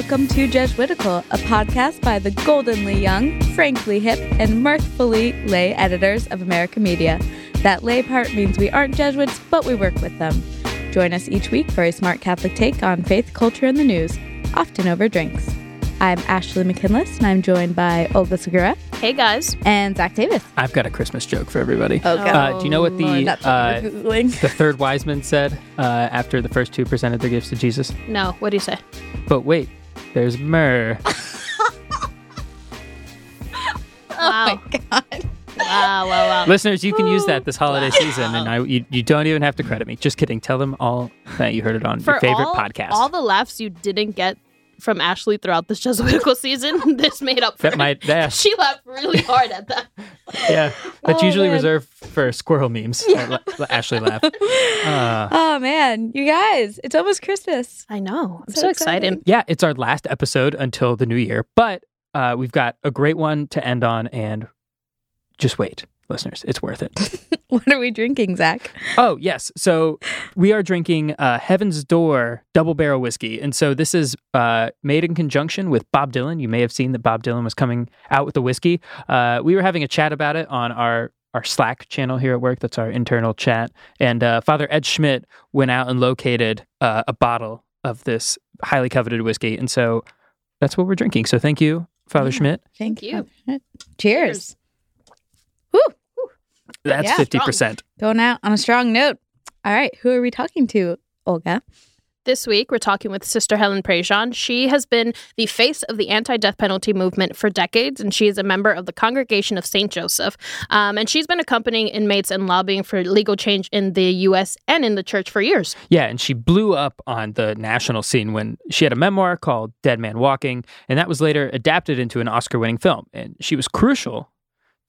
welcome to Jesuitical, a podcast by the goldenly young, frankly hip, and mirthfully lay editors of America Media. That lay part means we aren't Jesuits, but we work with them. Join us each week for a smart Catholic take on faith, culture, and the news, often over drinks. I'm Ashley McKinless, and I'm joined by Olga Segura Hey guys. and Zach Davis. I've got a Christmas joke for everybody. Oh, God. Uh, do you know what the uh, the third wise man said uh, after the first two presented their gifts to Jesus? No, what do you say? But wait, there's myrrh. Wow. Oh my god. wow, wow, wow. Listeners, you can use that this holiday season, and I, you, you don't even have to credit me. Just kidding. Tell them all that you heard it on For your favorite all, podcast. all the laughs you didn't get from Ashley throughout this Jesuitical season, this made up for that it. might, yeah, She laughed really hard at that. yeah. That's Oh, usually man. reserved for squirrel memes. I la- Ashley laugh. Uh, Oh, man. You guys, it's almost Christmas. I know. I'm So so, exciting. excited. yeah, it's our last episode until the new year, but uh, we've got a great one to end on, and just wait, listeners, it's worth it. What are we drinking, Zach? Oh, yes. So we are drinking uh, Heaven's Door double barrel whiskey. And so this is uh, made in conjunction with Bob Dylan. You may have seen that Bob Dylan was coming out with the whiskey. Uh, we were having a chat about it on our our Slack channel here at work. That's our internal chat. And uh, Father Ed Schmidt went out and located uh, a bottle of this highly coveted whiskey. And so that's what we're drinking. So thank you, Father Yeah. Schmidt. Thank you. Cheers. Woo. That's Yeah, 50%. Going out on a strong note. All right. Who are we talking to, Olga? This week, we're talking with Sister Helen Prejean. She has been the face of the anti death penalty movement for decades, and she is a member of the Congregation of St. Joseph. Um, and she's been accompanying inmates and lobbying for legal change in the U.S. and in the church for years. Yeah, and she blew up on the national scene when she had a memoir called Dead Man Walking, and that was later adapted into an Oscar winning film. And she was crucial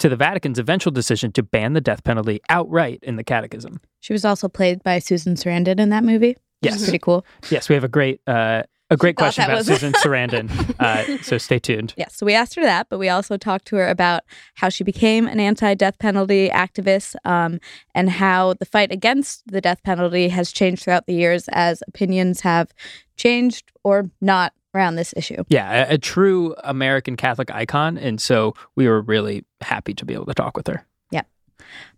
to the Vatican's eventual decision to ban the death penalty outright in the Catechism. She was also played by Susan Sarandon in that movie. Yes. Pretty cool. Yes, we have a great uh, a great question about was- Susan Sarandon. Uh, so stay tuned. Yes. So we asked her that, but we also talked to her about how she became an anti death penalty activist um, and how the fight against the death penalty has changed throughout the years as opinions have changed or not around this issue. Yeah, a, a true American Catholic icon, and so we were really happy to be able to talk with her. Yeah.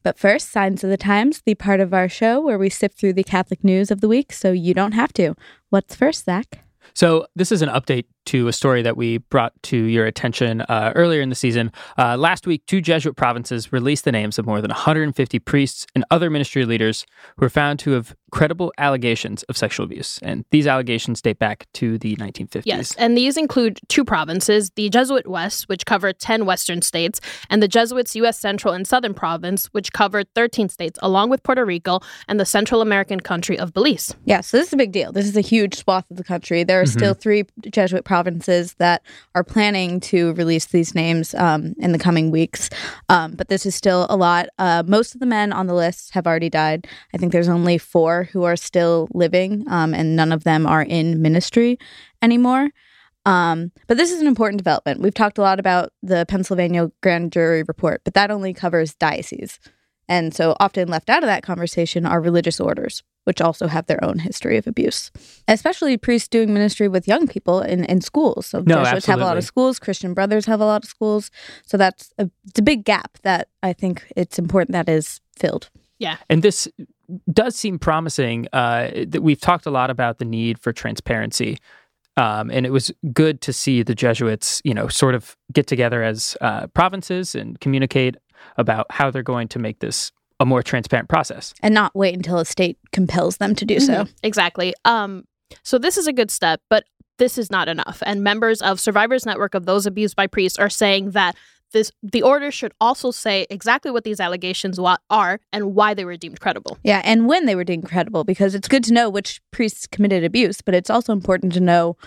But first, Signs of the Times, the part of our show where we sift through the Catholic news of the week so you don't have to. What's first, Zach? So, this is an update to a story that we brought to your attention uh, earlier in the season. Uh, last week, two Jesuit provinces released the names of more than 150 priests and other ministry leaders who were found to have credible allegations of sexual abuse. And these allegations date back to the 1950s. Yes, and these include two provinces the Jesuit West, which covered 10 western states, and the Jesuits U.S. Central and Southern Province, which covered 13 states, along with Puerto Rico and the Central American country of Belize. Yeah, so this is a big deal. This is a huge swath of the country. There are still three Jesuit provinces that are planning to release these names um, in the coming weeks, um, but this is still a lot. Uh, most of the men on the list have already died. I think there's only four who are still living, um, and none of them are in ministry anymore. Um, but this is an important development. We've talked a lot about the Pennsylvania grand jury report, but that only covers dioceses. And so often left out of that conversation are religious orders, which also have their own history of abuse, especially priests doing ministry with young people in, in schools. So No, Jesuits have a lot of schools, Christian brothers have a lot of schools. So that's a, it's a big gap that I think it's important that is filled. Yeah. And this does seem promising. Uh, that we've talked a lot about the need for transparency, um, and it was good to see the Jesuits, you know, sort of get together as uh, provinces and communicate about how they're going to make this a more transparent process. And not wait until a state compels them to do so. Mhm, Exactly. Um, so this is a good step, but this is not enough. And members of Survivors Network of those abused by priests are saying that this the order should also say exactly what these allegations wa- are and why they were deemed credible. Yeah, and when they were deemed credible, because it's good to know which priests committed abuse, but it's also important to know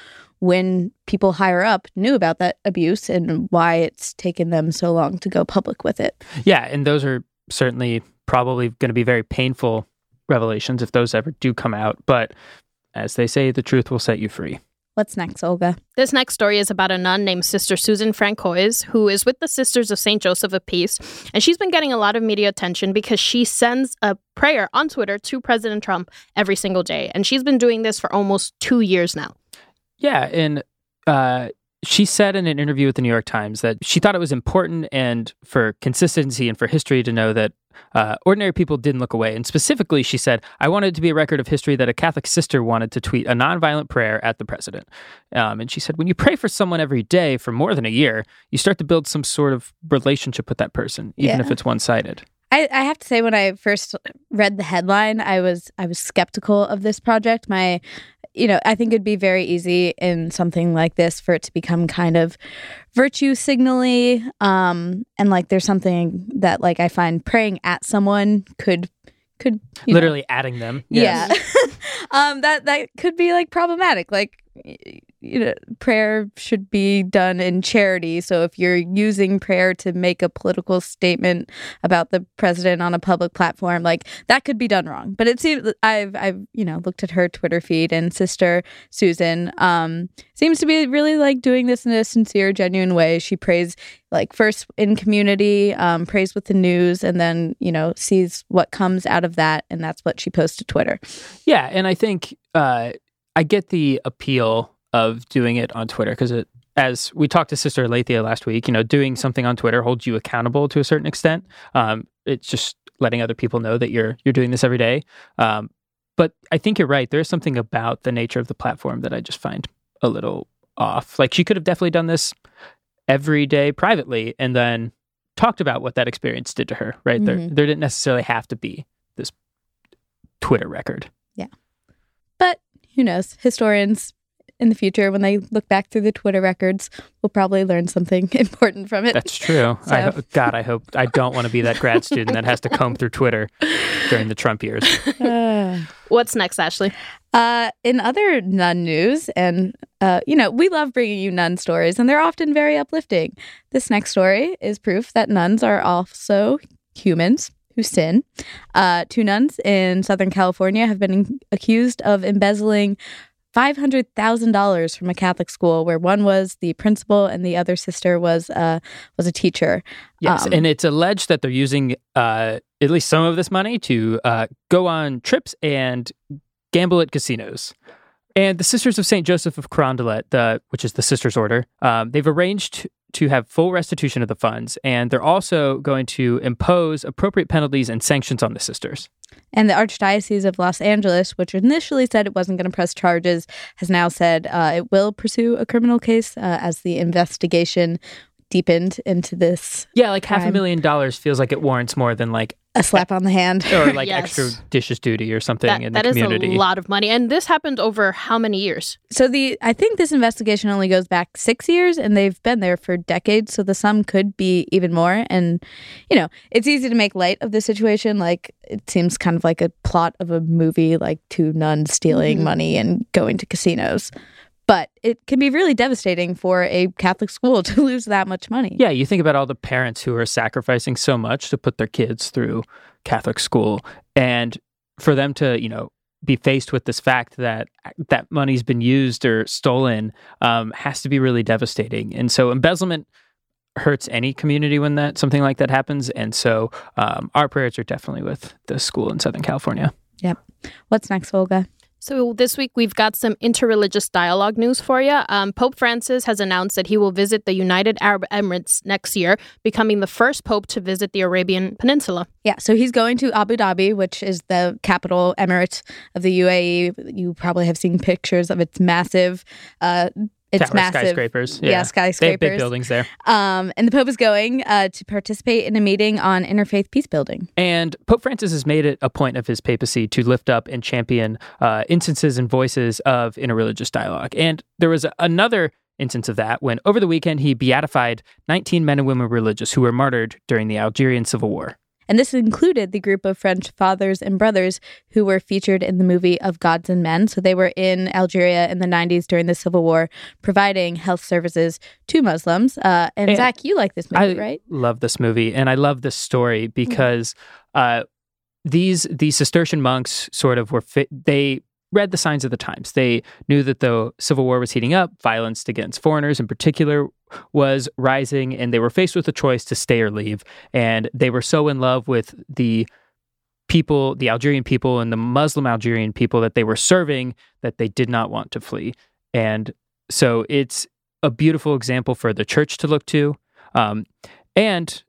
when people higher up knew about that abuse and why it's taken them so long to go public with it. Yeah, and those are certainly probably going to be very painful revelations if those ever do come out. But as they say, the truth will set you free. What's next, Olga? This next story is about a nun named Sister Susan Francois, who is with the Sisters of St. Joseph of Peace. And she's been getting a lot of media attention because she sends a prayer on Twitter to President Trump every single day. And she's been doing this for almost two years now. Yeah, and uh, she said in an interview with the New York Times that she thought it was important and for consistency and for history to know that uh, ordinary people didn't look away. And specifically, she said, I wanted it to be a record of history that a Catholic sister wanted to tweet a nonviolent prayer at the president. Um, and she said, when you pray for someone every day for more than a year, you start to build some sort of relationship with that person, even Yeah. if it's one sided. I, I have to say when I first read the headline, I was I was skeptical of this project. My you know, I think it'd be very easy in something like this for it to become kind of virtue signally. Um and like there's something that like I find praying at someone could could you know, Literally adding them. yeah. um that that could be like problematic. Like you know, prayer should be done in charity. So if you're using prayer to make a political statement about the president on a public platform, like that could be done wrong. But it seems I've I've you know looked at her Twitter feed and sister Susan um seems to be really like doing this in a sincere, genuine way. She prays like first in community, um, prays with the news, and then you know sees what comes out of that, and that's what she posts to Twitter. Yeah, and I think uh, I get the appeal of doing it on Twitter because it, as we talked to Sister Alethea last week, you know, doing something on Twitter holds you accountable to a certain extent. Um, it's just letting other people know that you're you're doing this every day. Um, but I think you're right. There's something about the nature of the platform that I just find a little off. Like she could have definitely done this every day privately, and then talked about what that experience did to her. Right there, Mhm. there didn't necessarily have to be this Twitter record. Yeah, but who knows? Historians in the future, when they look back through the Twitter records, we'll probably learn something important from it. That's true. I So- ho- God, I hope I don't want to be that grad student that has to comb through Twitter during the Trump years. Uh, What's next, Ashley? Uh, in other nun news, and uh, you know, we love bringing you nun stories, and they're often very uplifting. This next story is proof that nuns are also humans who sin. Uh, two nuns in Southern California have been accused of embezzling. $500,000 from a Catholic school where one was the principal and the other sister was uh, was a teacher. Yes, Um, and it's alleged that they're using uh, at least some of this money to uh, go on trips and gamble at casinos. And the Sisters of Saint Joseph of Carondelet, the which is the Sisters Order, um, they've arranged to have full restitution of the funds, and they're also going to impose appropriate penalties and sanctions on the sisters. And the Archdiocese of Los Angeles, which initially said it wasn't going to press charges, has now said uh, it will pursue a criminal case uh, as the investigation deepened into this Yeah, like half a million dollars feels like it warrants more than like a slap on the hand. or like Yes. extra dishes duty or something That, in the that is community. a lot of money. And this happened over how many years? So the I think this investigation only goes back six years, and they've been there for decades. So the sum could be even more. And you know, it's easy to make light of the situation. Like it seems kind of like a plot of a movie, like two nuns stealing Mhm. money and going to casinos. But it can be really devastating for a Catholic school to lose that much money. Yeah, you think about all the parents who are sacrificing so much to put their kids through Catholic school and for them to, you know, be faced with this fact that that money's been used or stolen um, has to be really devastating. And so embezzlement hurts any community when that something like that happens. And so um, our prayers are definitely with the school in Southern California. Yep. What's next, Olga? So this week we've got some interreligious dialogue news for you. Um, Pope Francis has announced that he will visit the United Arab Emirates next year, becoming the first pope to visit the Arabian Peninsula. Yeah, so he's going to Abu Dhabi, which is the capital emirate of the UAE. You probably have seen pictures of its massive. Uh, it's Tower massive. skyscrapers. Yeah, They have big buildings there. Um, and the Pope is going uh, to participate in a meeting on interfaith peace building. And Pope Francis has made it a point of his papacy to lift up and champion uh, instances and voices of interreligious dialogue. And there was another instance of that when over the weekend he beatified 19 men and women religious who were martyred during the Algerian Civil War. And this included the group of French fathers and brothers who were featured in the movie Of Gods and Men. So they were in Algeria in the 90s during the Civil War, providing health services to Muslims. Uh, and And Zach, you like this movie, I right? love this movie and I love this story because uh, these these Cistercian monks sort of were fit, they read the signs of the times. They knew that the civil war was heating up, violence against foreigners in particular was rising, and they were faced with a choice to stay or leave. And they were so in love with the people, the Algerian people and the Muslim Algerian people that they were serving that they did not want to flee. And so it's a beautiful example for the church to look to. Um, and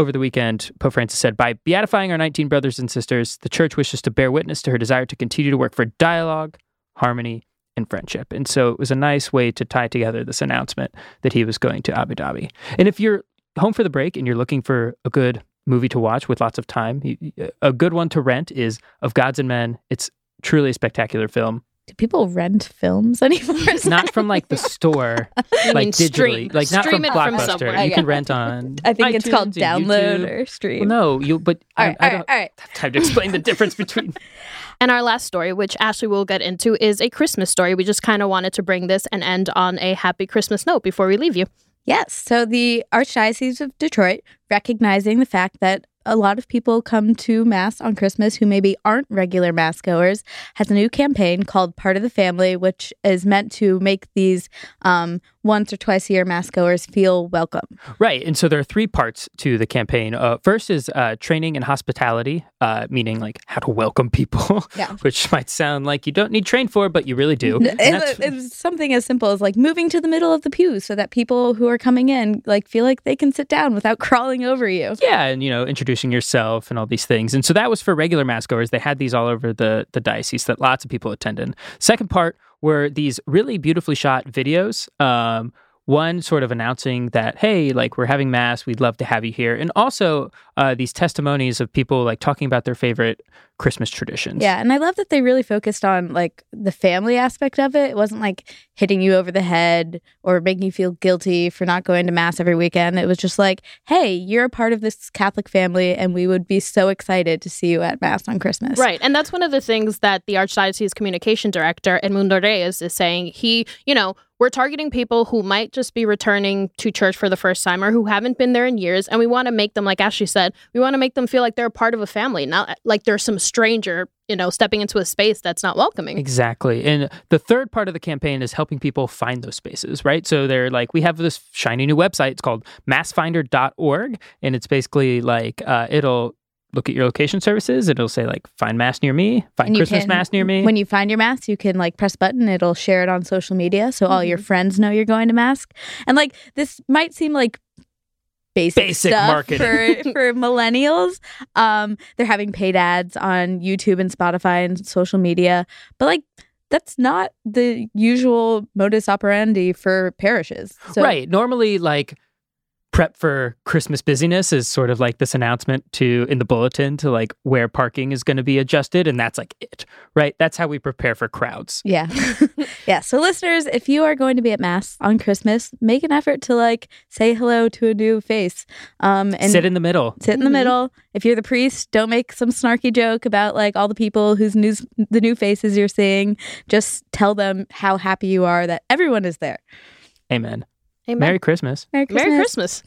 over the weekend, Pope Francis said, by beatifying our 19 brothers and sisters, the church wishes to bear witness to her desire to continue to work for dialogue, harmony, and friendship. And so it was a nice way to tie together this announcement that he was going to Abu Dhabi. And if you're home for the break and you're looking for a good movie to watch with lots of time, a good one to rent is Of Gods and Men. It's truly a spectacular film. Do people rent films anymore? not from like the store, like digitally, stream, like not from it from Blockbuster. somewhere. you can rent on. I think it's called and download YouTube. or stream. Well, no, you. But all I, right, I all don't right, all right. have time to explain the difference between. And our last story, which Ashley will get into, is a Christmas story. We just kind of wanted to bring this and end on a happy Christmas note before we leave you. Yes. So the Archdiocese of Detroit, recognizing the fact that a lot of people come to Mass on Christmas who maybe aren't regular Mass goers, has a new campaign called Part of the Family, which is meant to make these um, once or twice a year Mass goers feel welcome. Right. And so there are three parts to the campaign. Uh, first is uh, training in hospitality, uh, meaning like how to welcome people, Yeah. which might sound like you don't need train for, but you really do. And It, it was something as simple as like moving to the middle of the pew so that people who are coming in like feel like they can sit down without crawling over you. yeah, and you know, introducing yourself and all these things. And so that was for regular mass goers. They had these all over the the diocese that lots of people attended. Second part were these really beautifully shot videos. Um, one sort of announcing that, hey, like we're having mass, we'd love to have you here, and also uh, these testimonies of people like talking about their favorite Christmas traditions. Yeah, and I love that they really focused on like the family aspect of it. It wasn't like hitting you over the head or making you feel guilty for not going to mass every weekend. It was just like, "Hey, you're a part of this Catholic family and we would be so excited to see you at mass on Christmas." Right. And that's one of the things that the Archdiocese communication director, Edmundo Reyes, is saying. He, you know, we're targeting people who might just be returning to church for the first time or who haven't been there in years. And we want to make them, like Ashley said, we want to make them feel like they're a part of a family, not like they're some stranger, you know, stepping into a space that's not welcoming. Exactly. And the third part of the campaign is helping people find those spaces, right? So they're like, we have this shiny new website. It's called massfinder.org. And it's basically like, uh, it'll look at your location services. It'll say, like, find mass near me, find Christmas can- mass near me. When you find your mass, you can like press button, it'll share it on social media so all your friends know you're going to mass. And like this might seem like basic, Basic stuff marketing. for for millennials. Um they're having paid ads on YouTube and Spotify and social media, but like that's not the usual modus operandi for parishes. So right. Normally, like, prep for Christmas busyness is sort of like this announcement to in the bulletin to like where parking is going to be adjusted. And that's like it, right? That's how we prepare for crowds. Yeah. yeah. So, listeners, if you are going to be at Mass on Christmas, make an effort to like say hello to a new face. Um, and Sit in the middle. sit in the Mhm. middle. If you're the priest, don't make some snarky joke about like all the people whose news, the new faces you're seeing. Just tell them how happy you are that everyone is there. Amen. Amen. Merry Christmas. Merry Christmas. Merry Christmas.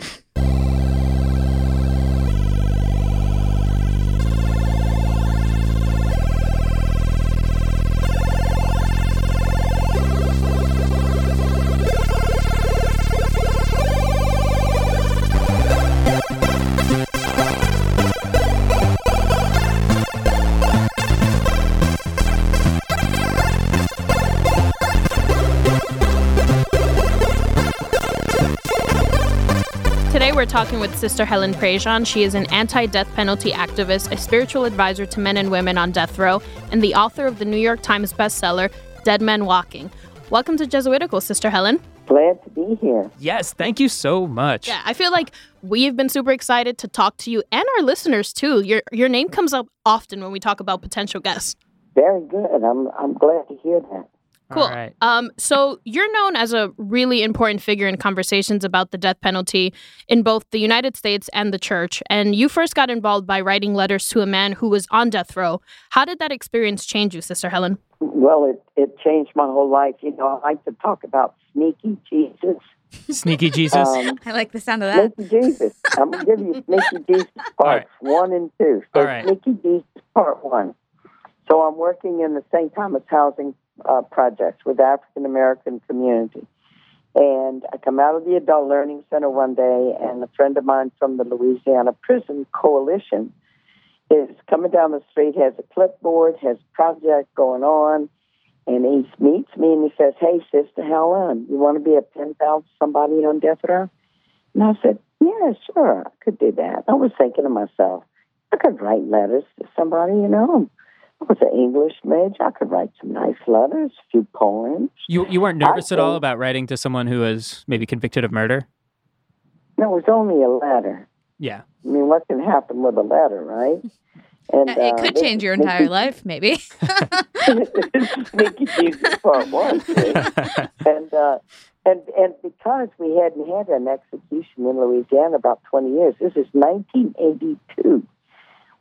We're talking with Sister Helen Prejean. She is an anti death penalty activist, a spiritual advisor to men and women on death row, and the author of the New York Times bestseller, Dead Men Walking. Welcome to Jesuitical, Sister Helen. Glad to be here. Yes. Thank you so much. Yeah, I feel like we've been super excited to talk to you and our listeners too. Your your name comes up often when we talk about potential guests. Very good. I'm I'm glad to hear that. Cool. All right. Um, so you're known as a really important figure in conversations about the death penalty in both the United States and the church. And you first got involved by writing letters to a man who was on death row. How did that experience change you, Sister Helen? Well, it, it changed my whole life. You know, I like to talk about sneaky Jesus. Sneaky Jesus. Um, I like the sound of that. sneaky Jesus. I'm going to give you Sneaky Jesus parts one and two. So All right. Sneaky Jesus part one. So I'm working in the St. Thomas Housing uh, Projects with African American community. And I come out of the Adult Learning Center one day, and a friend of mine from the Louisiana Prison Coalition is coming down the street, has a clipboard, has a project going on, And he meets me and he says, Hey, Sister Helen, you want to be a pen pal to somebody on death row? And I said, Yeah, sure, I could do that. I was thinking to myself, I could write letters to somebody, you know. I was an English major. I could write some nice letters, a few poems. You you weren't nervous I at all about writing to someone who was maybe convicted of murder? No, it was only a letter. Yeah. I mean, what can happen with a letter, right? And Uh, it uh, could this change your Sneaky- entire life, maybe. this is Sneaky Jesus Part One, and uh, and and because we hadn't had an execution in Louisiana about twenty years, this is 1982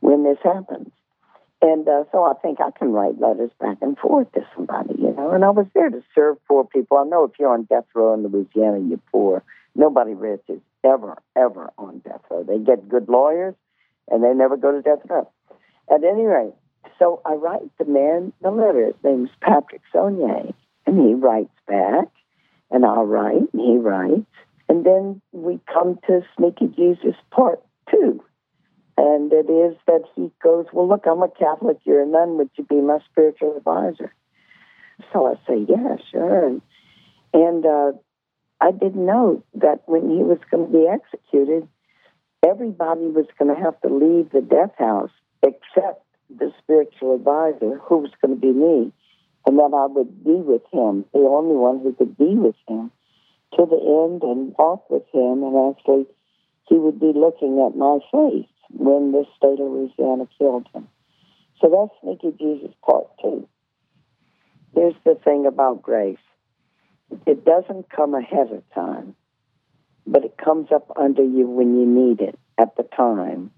when this happens, and uh, so I think I can write letters back and forth to somebody, you know. And I was there to serve poor people. I know if you're on death row in Louisiana, you're poor. Nobody rich is ever ever on death row. They get good lawyers, and they never go to death row. At any rate, so I write the man the letter. His name's Patrick Sonnier, and he writes back, and I'll write, and he writes, and then we come to Sneaky Jesus Part Two, and it is that he goes, "Well, look, I'm a Catholic. You're a nun. Would you be my spiritual advisor?" So I say, "Yeah, sure." And, and uh, I didn't know that when he was going to be executed, everybody was going to have to leave the death house except the spiritual advisor, who was going to be me, and that I would be with him, the only one who could be with him to the end and walk with him, and actually he would be looking at my face when the state of Louisiana killed him. So that's Sneaky Jesus Part Two. Here's the thing about grace it doesn't come ahead of time, but it comes up under you when you need it at the time.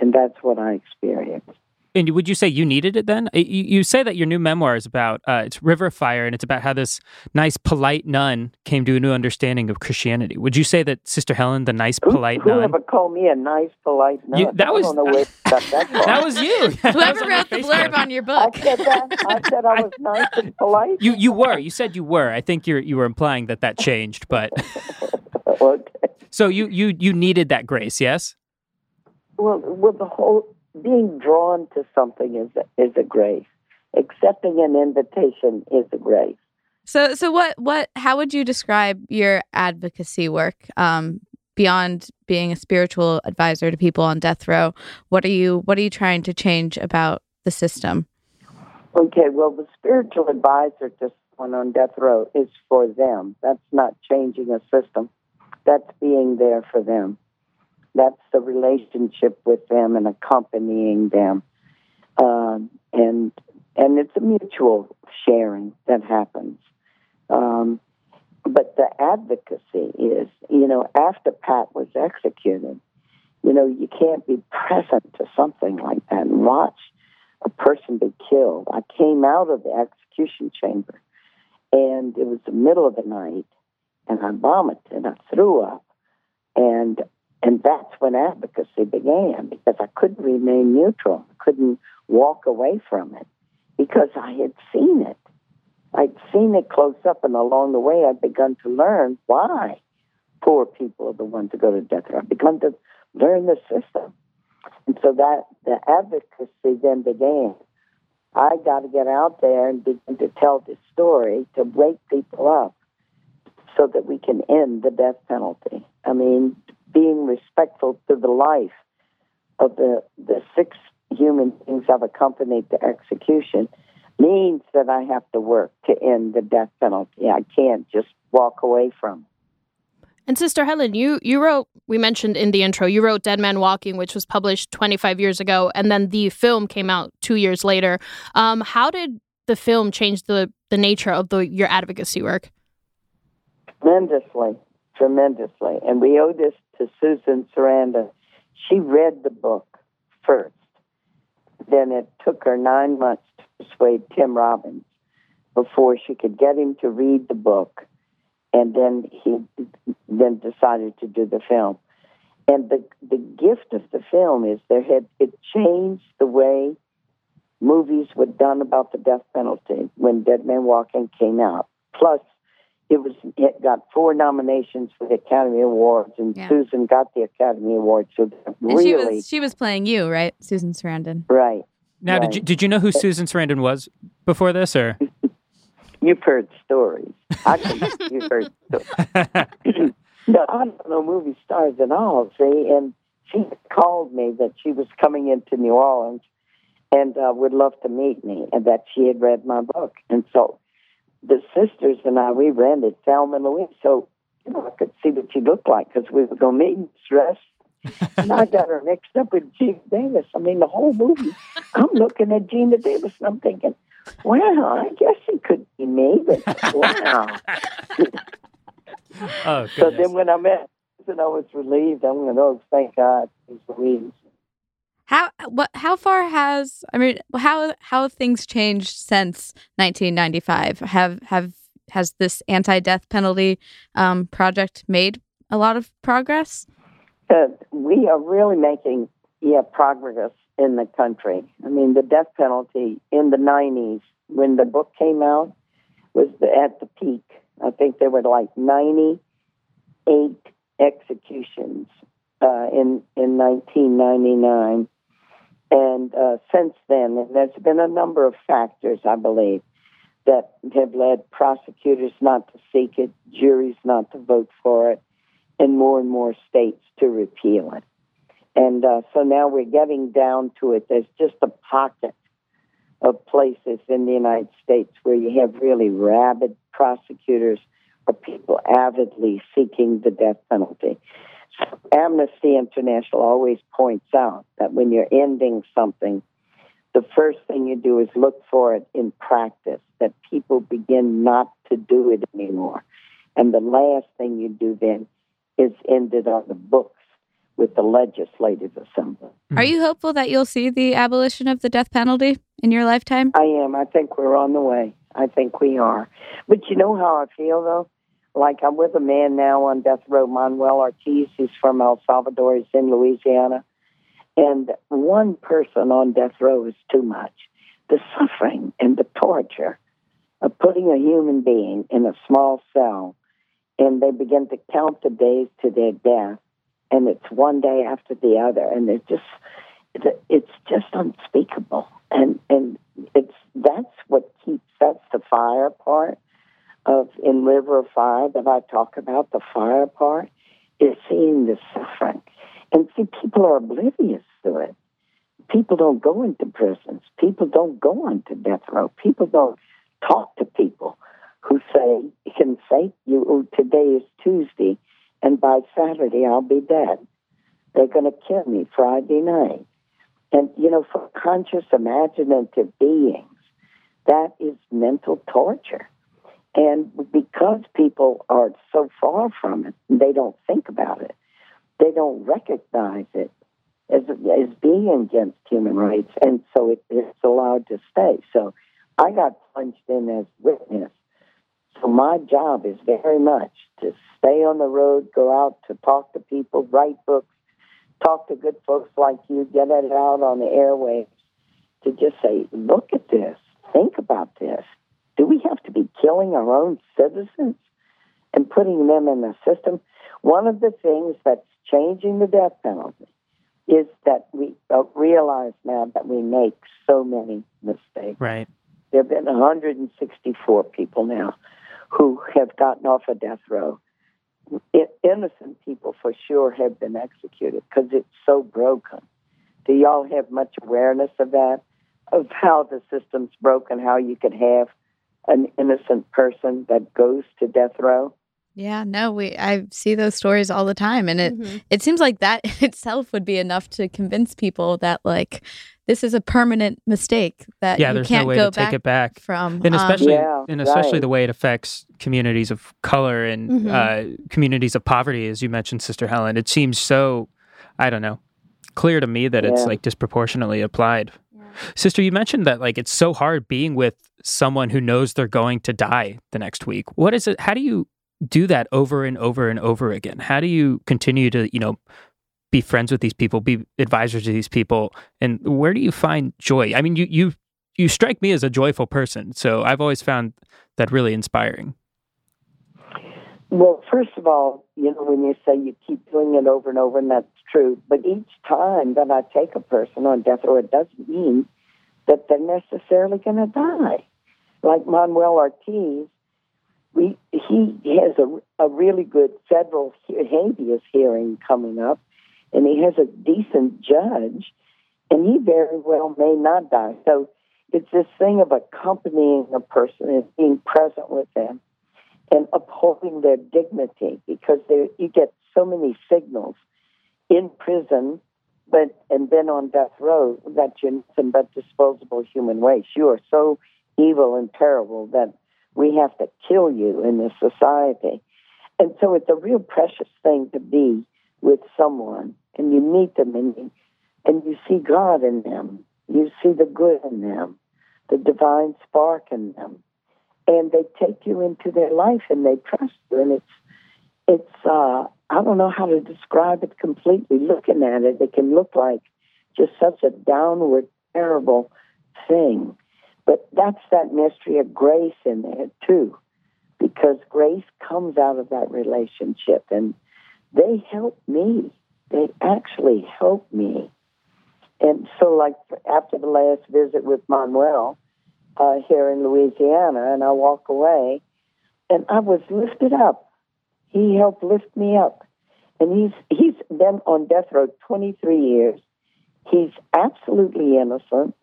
And that's what I experienced. And would you say you needed it then? You, you say that your new memoir is about uh, it's River Fire, and it's about how this nice, polite nun came to a new understanding of Christianity. Would you say that Sister Helen, the nice, Who, polite nun, whoever called me a nice, polite nun? You- that I was- don't know where you that that was you. Whoever wrote the blurb on your book, I book. said that. I said I was nice and polite. You you were. You said you were. I think you you were implying that that changed, but okay. so you you you needed that grace, yes? Well, well, the whole being drawn to something is a, is a grace. Accepting an invitation is a grace. So, so what, what, how would you describe your advocacy work um, beyond being a spiritual advisor to people on death row? What are you, what are you trying to change about the system? Okay, well, the spiritual advisor to someone on death row is for them. That's not changing a system. That's being there for them. That's the relationship with them and accompanying them, um, and and it's a mutual sharing that happens. Um, but the advocacy is, you know, after Pat was executed, you know, you can't be present to something like that and watch a person be killed. I came out of the execution chamber, and it was the middle of the night, and I vomited. I threw up, and and that's when advocacy began because I couldn't remain neutral. I couldn't walk away from it because I had seen it. I'd seen it close up, and along the way, I'd begun to learn why poor people are the ones who go to death row. I'd begun to learn the system. And so that the advocacy then began. I got to get out there and begin to tell this story to wake people up so that we can end the death penalty. I mean, being respectful to the life of the, the six human beings I've accompanied to execution means that I have to work to end the death penalty. I can't just walk away from it. And Sister Helen, you you wrote we mentioned in the intro, you wrote Dead Man Walking, which was published 25 years ago, and then the film came out two years later. Um, how did the film change the the nature of the your advocacy work? Tremendously, tremendously. And we owe this to Susan Sarandon. She read the book first. Then it took her nine months to persuade Tim Robbins before she could get him to read the book. And then he then decided to do the film. And the the gift of the film is there had it changed the way movies were done about the death penalty when Dead Man Walking came out. Plus, it was it got four nominations for the Academy Awards, and Yeah. Susan got the Academy Award. So that And really, she was she was playing you, right, Susan Sarandon? right. Now, did you did you know who Susan Sarandon was before this, or You've heard stories. I think you've heard stories. no, I don't know movie stars at all. See, and she called me that she was coming into New Orleans and uh, would love to meet me, and that she had read my book. And so the sisters and I, we rented Thelma and Louise, so you know I could see what she looked like because we were going to meet in dress. and I got her mixed up with Geena Davis. I mean, the whole movie, I'm looking at Geena Davis and I'm thinking, wow, I guess it could be me, but wow. oh, so then when I met, and I was relieved. I went, oh, thank God, he's Louise. How what? How far has I mean? How how have things changed since 1995? Have have has this anti-death penalty um, project made a lot of progress? Uh, we are really making yeah progress in the country. I mean, the death penalty in the 90s when the book came out was at the peak. I think there were like 98 executions uh, in in 1999 and uh, since then, there's been a number of factors, I believe, that have led prosecutors not to seek it, juries not to vote for it, and more and more states to repeal it. And uh, so now we're getting down to it. There's just a pocket of places in the United States where you have really rabid prosecutors or people avidly seeking the death penalty. Amnesty International always points out that when you're ending something, the first thing you do is look for it in practice, that people begin not to do it anymore. And the last thing you do then is end it on the books with the legislative assembly. Hmm. Are you hopeful that you'll see the abolition of the death penalty in your lifetime? I am. I think we're on the way. I think we are. But you know how I feel, though? Like I'm with a man now on death row, Manuel Ortiz. He's from El Salvador. He's in Louisiana. And one person on death row is too much. The suffering and the torture of putting a human being in a small cell and they begin to count the days to their death and it's one day after the other and it's just it's just unspeakable and and it's that's what keeps that's the fire part of in River of Fire that I talk about, the fire part, is seeing the suffering. And see, people are oblivious to it. People don't go into prisons. People don't go onto death row. People don't talk to people who say, can say, you, oh, today is Tuesday, and by Saturday I'll be dead. They're going to kill me Friday night. And, you know, for conscious, imaginative beings, that is mental torture. And because people are so far from it, they don't think about it. They don't recognize it as, as being against human rights, and so it, it's allowed to stay. So I got plunged in as witness. So my job is very much to stay on the road, go out to talk to people, write books, talk to good folks like you, get it out on the airwaves to just say, look at this, think about this, do we have to be killing our own citizens and putting them in the system? One of the things that's changing the death penalty is that we uh, realize now that we make so many mistakes. Right. There have been 164 people now who have gotten off a death row. innocent people, for sure, have been executed because it's so broken. Do y'all have much awareness of that? Of how the system's broken, how you could have an innocent person that goes to death row. Yeah, no, we I see those stories all the time and it mm-hmm. it seems like that itself would be enough to convince people that like this is a permanent mistake that yeah, you there's can't no way go to take it back from. And especially um, yeah, and especially right. the way it affects communities of color and Mhm. uh, communities of poverty as you mentioned Sister Helen. It seems so I don't know, clear to me that it's like disproportionately applied. Sister, you mentioned that like it's so hard being with someone who knows they're going to die the next week. What is it? How do you do that over and over and over again? How do you continue to, you know, be friends with these people, be advisors to these people, and where do you find joy? I mean, you you you strike me as a joyful person, so I've always found that really inspiring. Well, first of all, you know, when you say you keep doing it over and over, and that's true, but each time that I take a person on death row, it doesn't mean that they're necessarily going to die. like Manuel Ortiz, we, he has a, a really good federal habeas hearing coming up, and he has a decent judge, and he very well may not die. So it's this thing of accompanying a person and being present with them and upholding their dignity because you get so many signals in prison but and then on death row that you're nothing but disposable human waste. You are so evil and terrible that we have to kill you in this society. And so it's a real precious thing to be with someone and you meet them and you, and you see God in them. You see the good in them, the divine spark in them. And they take you into their life and they trust you. And it's, it's, uh, I don't know how to describe it completely. Looking at it, it can look like just such a downward, terrible thing. But that's that mystery of grace in there, too, because grace comes out of that relationship. And they help me. They actually help me. And so, like after the last visit with Manuel uh, here in Louisiana, and I walk away, and I was lifted up he helped lift me up. And he's he's been on death row 23 years. He's absolutely innocent,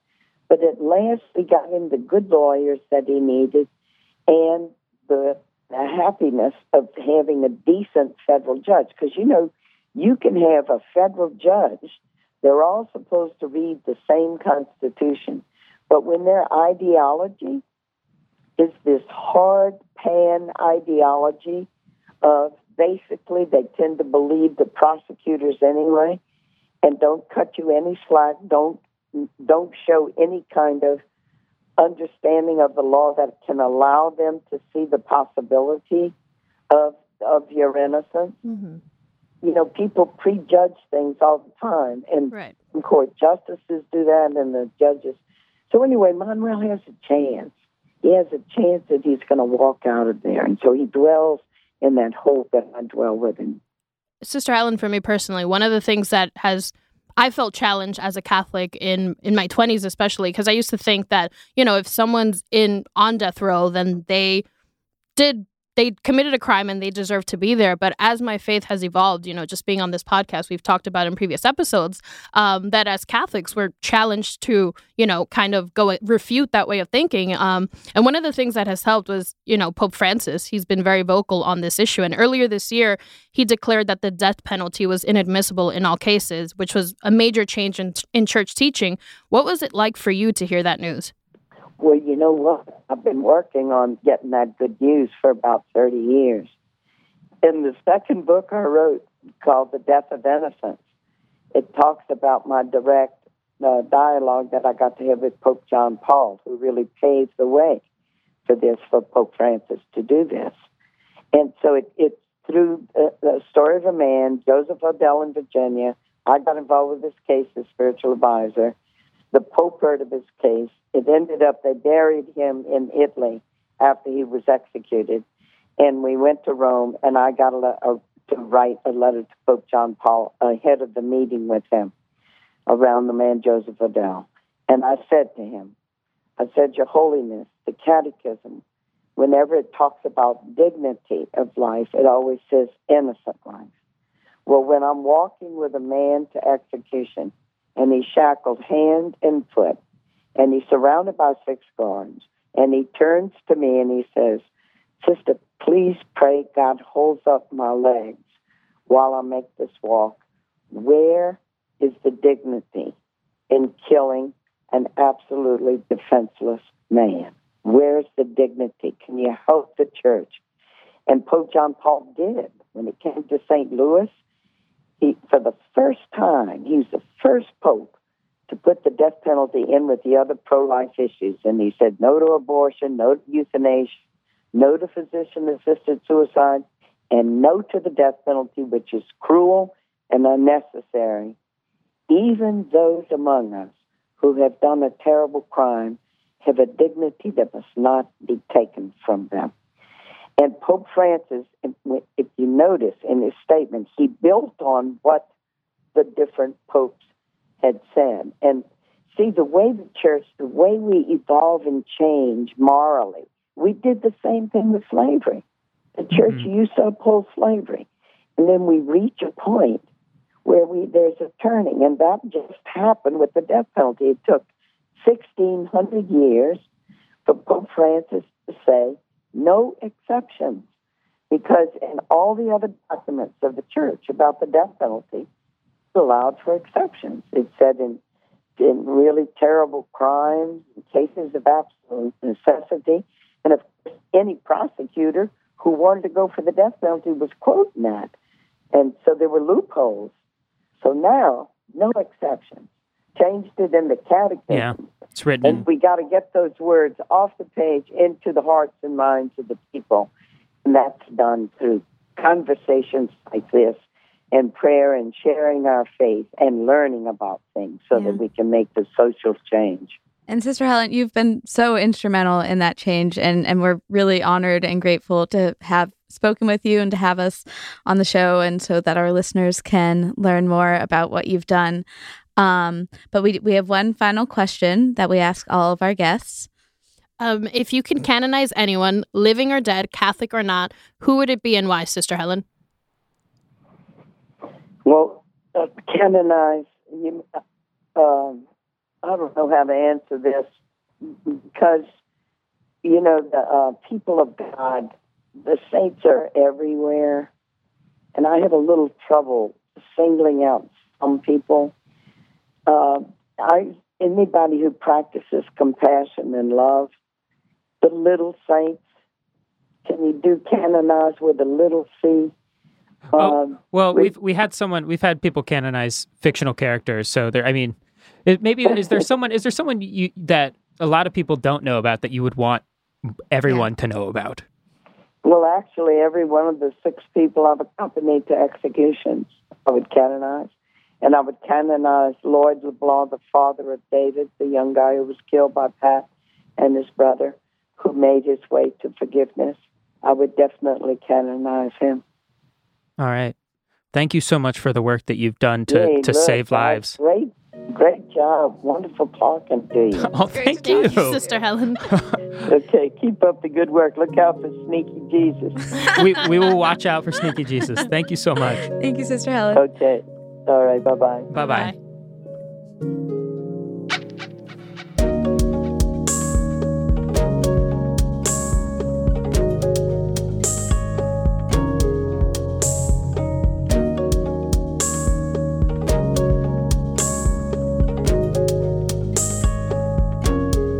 but at last we got him the good lawyers that he needed and the, the happiness of having a decent federal judge. Because you know, you can have a federal judge. They're all supposed to read the same Constitution, but when their ideology is this hard pan ideology of basically, they tend to believe the prosecutors anyway, and don't cut you any slack. Don't don't show any kind of understanding of the law that can allow them to see the possibility of of your innocence. Mm-hmm. You know, people prejudge things all the time, and right. court justices do that, and the judges. So anyway, Manuel has a chance. He has a chance that he's going to walk out of there, and so he dwells in that hope that I dwell within. Sister Helen, for me personally, one of the things that has I felt challenged as a Catholic in in my 20s especially because I used to think that, you know, if someone's in on death row then they did they committed a crime and they deserve to be there. But as my faith has evolved, you know, just being on this podcast, we've talked about in previous episodes um, that as Catholics, we're challenged to, you know, kind of go refute that way of thinking. Um, and one of the things that has helped was, you know, Pope Francis. He's been very vocal on this issue. And earlier this year, he declared that the death penalty was inadmissible in all cases, which was a major change in, in church teaching. What was it like for you to hear that news? Well, you know what? I've been working on getting that good news for about 30 years. In the second book I wrote called The Death of Innocents, it talks about my direct uh, dialogue that I got to have with Pope John Paul, who really paved the way for this, for Pope Francis to do this. And so it, it's through the, the story of a man, Joseph O'Dell in Virginia. I got involved with this case as spiritual advisor. The Pope heard of his case. It ended up they buried him in Italy after he was executed, and we went to Rome, and I got a, a, to write a letter to Pope John Paul ahead of the meeting with him around the man Joseph O'Dell, and I said to him, I said, Your Holiness, the Catechism, whenever it talks about dignity of life, it always says innocent life. Well, when I'm walking with a man to execution and he's shackled hand and foot, and he's surrounded by six guards. And he turns to me and he says, Sister, please pray God holds up my legs while I make this walk. Where is the dignity in killing an absolutely defenseless man? Where's the dignity? Can you help the church? And Pope John Paul did. When it came to St. Louis, he, for the first time, he was the first pope to put the death penalty in with the other pro life issues. And he said no to abortion, no to euthanasia, no to physician assisted suicide, and no to the death penalty, which is cruel and unnecessary. Even those among us who have done a terrible crime have a dignity that must not be taken from them. And Pope Francis, if you notice in his statement, he built on what the different popes had said. And see the way the church, the way we evolve and change morally, we did the same thing with slavery. The church Mhm. used to uphold slavery, and then we reach a point where we there's a turning, and that just happened with the death penalty. It took sixteen hundred years for Pope Francis to say no exceptions, because in all the other documents of the church about the death penalty, it allowed for exceptions. It said in in really terrible crimes, in cases of absolute necessity, and of course, any prosecutor who wanted to go for the death penalty was quoting that. And so there were loopholes. So now, no exceptions. Changed it in the catechism. Yeah. It's written. And we got to get those words off the page into the hearts and minds of the people. And that's done through conversations like this and prayer and sharing our faith and learning about things so Yeah. that we can make the social change. And Sister Helen, you've been so instrumental in that change, and, and we're really honored and grateful to have spoken with you and to have us on the show, and so that our listeners can learn more about what you've done. Um, but we we have one final question that we ask all of our guests. Um, if you can canonize anyone, living or dead, Catholic or not, who would it be and why, Sister Helen? Well, uh, canonize, you, um, I don't know how to answer this because, you know, the uh, people of God, the saints are everywhere. And I have a little trouble singling out some people. Uh, I anybody who practices compassion and love, the little saints. Can you do canonize with a little c? Oh, Um, Well, we- we've we had someone we've had people canonize fictional characters. So there, I mean, it, maybe is there someone is there someone you that a lot of people don't know about that you would want everyone to know about? Well, actually, every one of the six people I've accompanied to executions, I would canonize. And I would canonize Lloyd LeBlanc, the father of David, the young guy who was killed by Pat and his brother, who made his way to forgiveness. I would definitely canonize him. All right. Thank you so much for the work that you've done to Yay, to look, save lives. Great, great job. Wonderful talking to you. Oh, thank you. You, Sister Helen. okay, keep up the good work. Look out for sneaky Jesus. we we will watch out for Sneaky Jesus. Thank you so much. Thank you, Sister Helen. Okay. All right. Bye bye. Bye bye.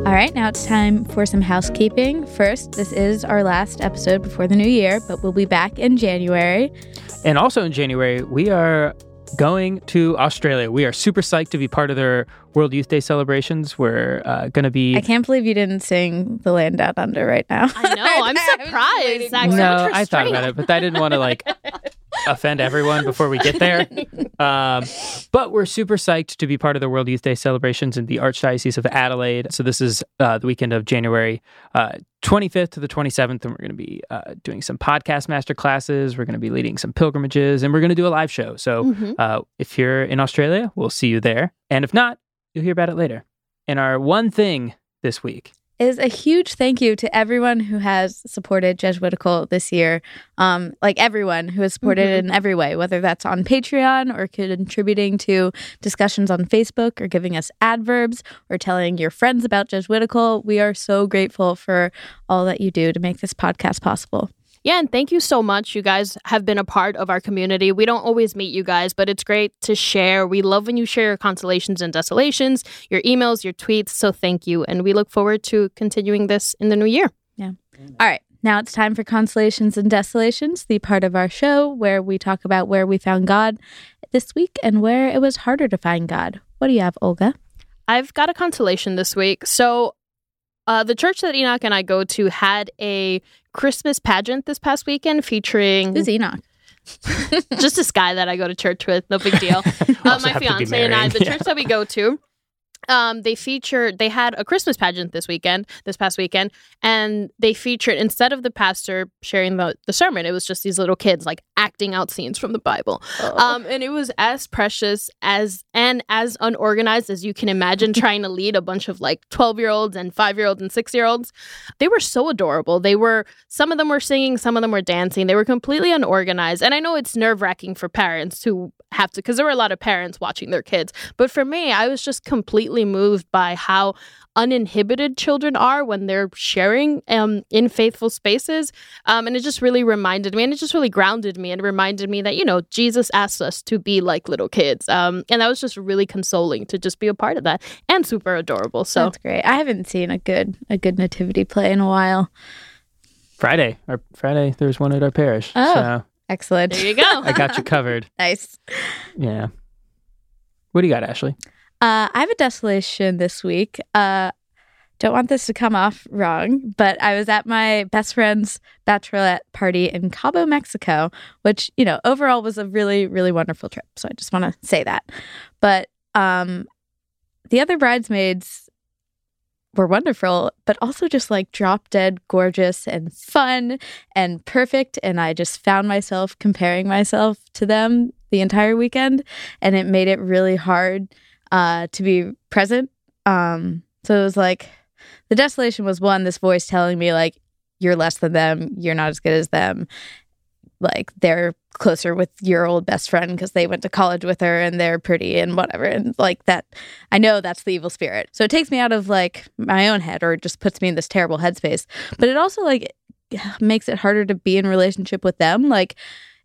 All right, now it's time for some housekeeping. First, this is our last episode before the new year, but we'll be back in January. And also in January, we are going to Australia. We are super psyched to be part of their World Youth Day celebrations. We're uh, going to be. I can't believe you didn't sing "The Land Down Under" right now. I know. I'm I was just surprised. waiting Zach, so no, I thought about it, but I didn't want to like offend everyone before we get there. Um, but we're super psyched to be part of the World Youth Day celebrations in the Archdiocese of Adelaide. So this is uh, the weekend of January uh, 25th to the 27th, and we're going to be uh, doing some podcast master classes. We're going to be leading some pilgrimages, and we're going to do a live show. So Mhm. uh, if you're in Australia, we'll see you there. And if not, you'll hear about it later. And our one thing this week is a huge thank you to everyone who has supported Jesuitical this year. Um, like everyone who has supported it in every way, whether that's on Patreon or contributing to discussions on Facebook or giving us adverbs or telling your friends about Jesuitical. We are so grateful for all that you do to make this podcast possible. Yeah, and thank you so much. You guys have been a part of our community. We don't always meet you guys, but it's great to share. We love when you share your consolations and desolations, your emails, your tweets. So thank you. And we look forward to continuing this in the new year. Yeah. All right. Now it's time for Consolations and Desolations, the part of our show where we talk about where we found God this week and where it was harder to find God. What do you have, Olga? I've got a consolation this week. So, uh, the church that Enoch and I go to had a Christmas pageant this past weekend featuring Who's Enoch? just this guy that I go to church with. No big deal. Uh, my have to be fiance and I, the Yeah. church that we go to, um, they featured they had a Christmas pageant this weekend, this past weekend, and they featured instead of the pastor sharing the, the sermon, it was just these little kids like acting out scenes from the Bible. Oh. Um, and it was as precious as and as unorganized as you can imagine trying to lead a bunch of like 12 year olds and five year olds and six year olds. They were so adorable. They were some of them were singing, some of them were dancing. They were completely unorganized. And I know it's nerve wracking for parents who have to because there were a lot of parents watching their kids. But for me, I was just completely moved by how uninhibited children are when they're sharing um, in faithful spaces. Um, and it just really reminded me, and it just really grounded me and reminded me that, you know, Jesus asked us to be like little kids. Um, and that was just really consoling to just be a part of that and super adorable. So That's great. I haven't seen a good a good nativity play in a while. Friday, our Friday, there's one at our parish. Oh. So Excellent. there you go. I got you covered. nice. Yeah. What do you got, Ashley? Uh, I have a desolation this week. Uh, don't want this to come off wrong, but I was at my best friend's bachelorette party in Cabo, Mexico, which, you know, overall was a really, really wonderful trip. So I just want to say that. But um, the other bridesmaids were wonderful, but also just like drop dead gorgeous and fun and perfect. And I just found myself comparing myself to them the entire weekend. And it made it really hard uh, to be present. Um, so it was like the desolation was one, this voice telling me, like, you're less than them, you're not as good as them. Like, they're closer with your old best friend because they went to college with her and they're pretty and whatever. And like that, I know that's the evil spirit. So it takes me out of like my own head or just puts me in this terrible headspace. But it also like makes it harder to be in relationship with them. Like,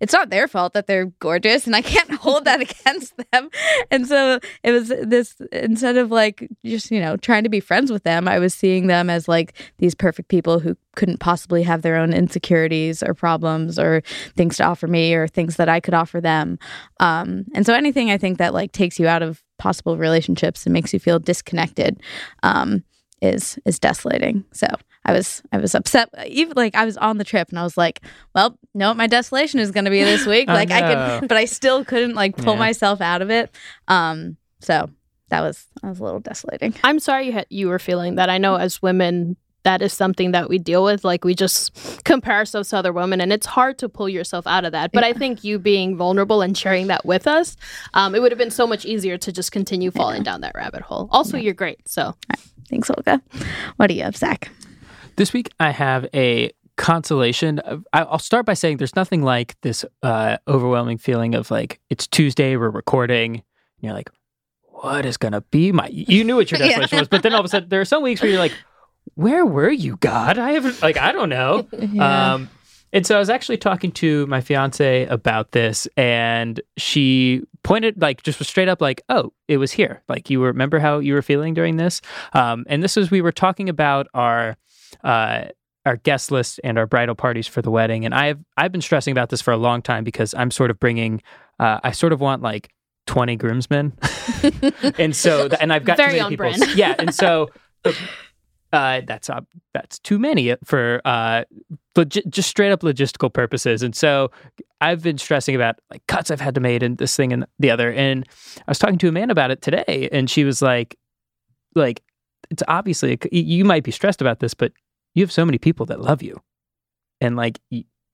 it's not their fault that they're gorgeous and I can't hold that against them. And so it was this instead of like just, you know, trying to be friends with them, I was seeing them as like these perfect people who couldn't possibly have their own insecurities or problems or things to offer me or things that I could offer them. Um, and so anything I think that like takes you out of possible relationships and makes you feel disconnected um, is is desolating. So I was I was upset. Even like I was on the trip and I was like, well, know what my desolation is going to be this week. Oh, like I no. could, but I still couldn't like pull Yeah. myself out of it. Um, so that was that was a little desolating. I'm sorry you had, you were feeling that. I know as women, that is something that we deal with. Like we just compare ourselves to other women, and it's hard to pull yourself out of that. But I think you being vulnerable and sharing that with us, um, it would have been so much easier to just continue falling down that rabbit hole. Also, you're great. So Thanks, Olga. What do you have, Zach? This week I have a consolation. I'll start by saying there's nothing like this uh, overwhelming feeling of like it's Tuesday, we're recording, and you're like, what is gonna be my? You knew what your Yeah. was, but then all of a sudden there are some weeks where you're like, where were you, God? I haven't like I don't know. Um, and so I was actually talking to my fiance about this, and she pointed, like, just was straight up, like, "Oh, it was here. Like, you remember how you were feeling during this?" Um, and this was we were talking about our uh, our guest list and our bridal parties for the wedding, and I've I've been stressing about this for a long time because I'm sort of bringing, uh, I sort of want like 20 groomsmen, and so and I've got Very too many people. Yeah, and so. Uh, that's uh, that's too many for uh, logi- just straight up logistical purposes. And so I've been stressing about like cuts I've had to make and this thing and the other. And I was talking to a man about it today, and she was like, like it's obviously you might be stressed about this, but you have so many people that love you, and like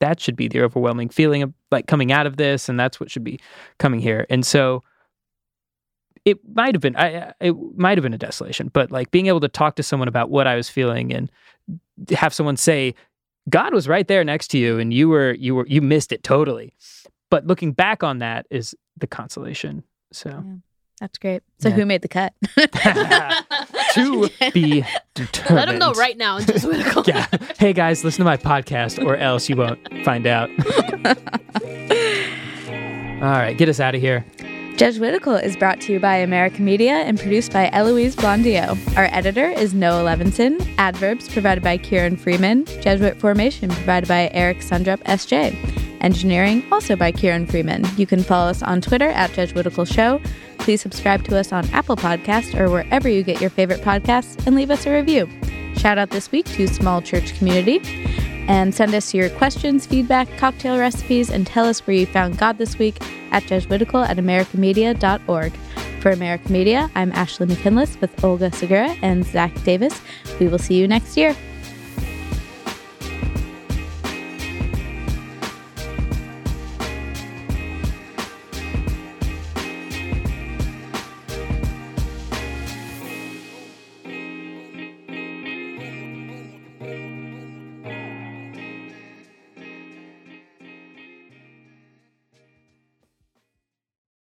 that should be the overwhelming feeling of like coming out of this, and that's what should be coming here. And so it might have been I, it might have been a desolation, but like being able to talk to someone about what I was feeling and have someone say God was right there next to you and you were you were you missed it totally. But looking back on that is the consolation. So That's great. So Yeah. who made the cut? to be determined. let them know right now. Just Yeah. Hey guys, listen to my podcast or else you won't find out. All right, get us out of here. Jesuitical is brought to you by America Media and produced by Eloise Blondiau. Our editor is Noah Levinson. Adverbs provided by Kieran Freeman. Jesuit formation provided by Eric Sundrup SJ. Engineering also by Kieran Freeman. You can follow us on Twitter at Jesuitical Show. Please subscribe to us on Apple Podcast or wherever you get your favorite podcasts and leave us a review. Shout out this week to Small Church Community. And send us your questions, feedback, cocktail recipes, and tell us where you found God this week at Jesuitical at AmericaMedia.org. For America Media, I'm Ashley McKinless with Olga Segura and Zach Davis. We will see you next year.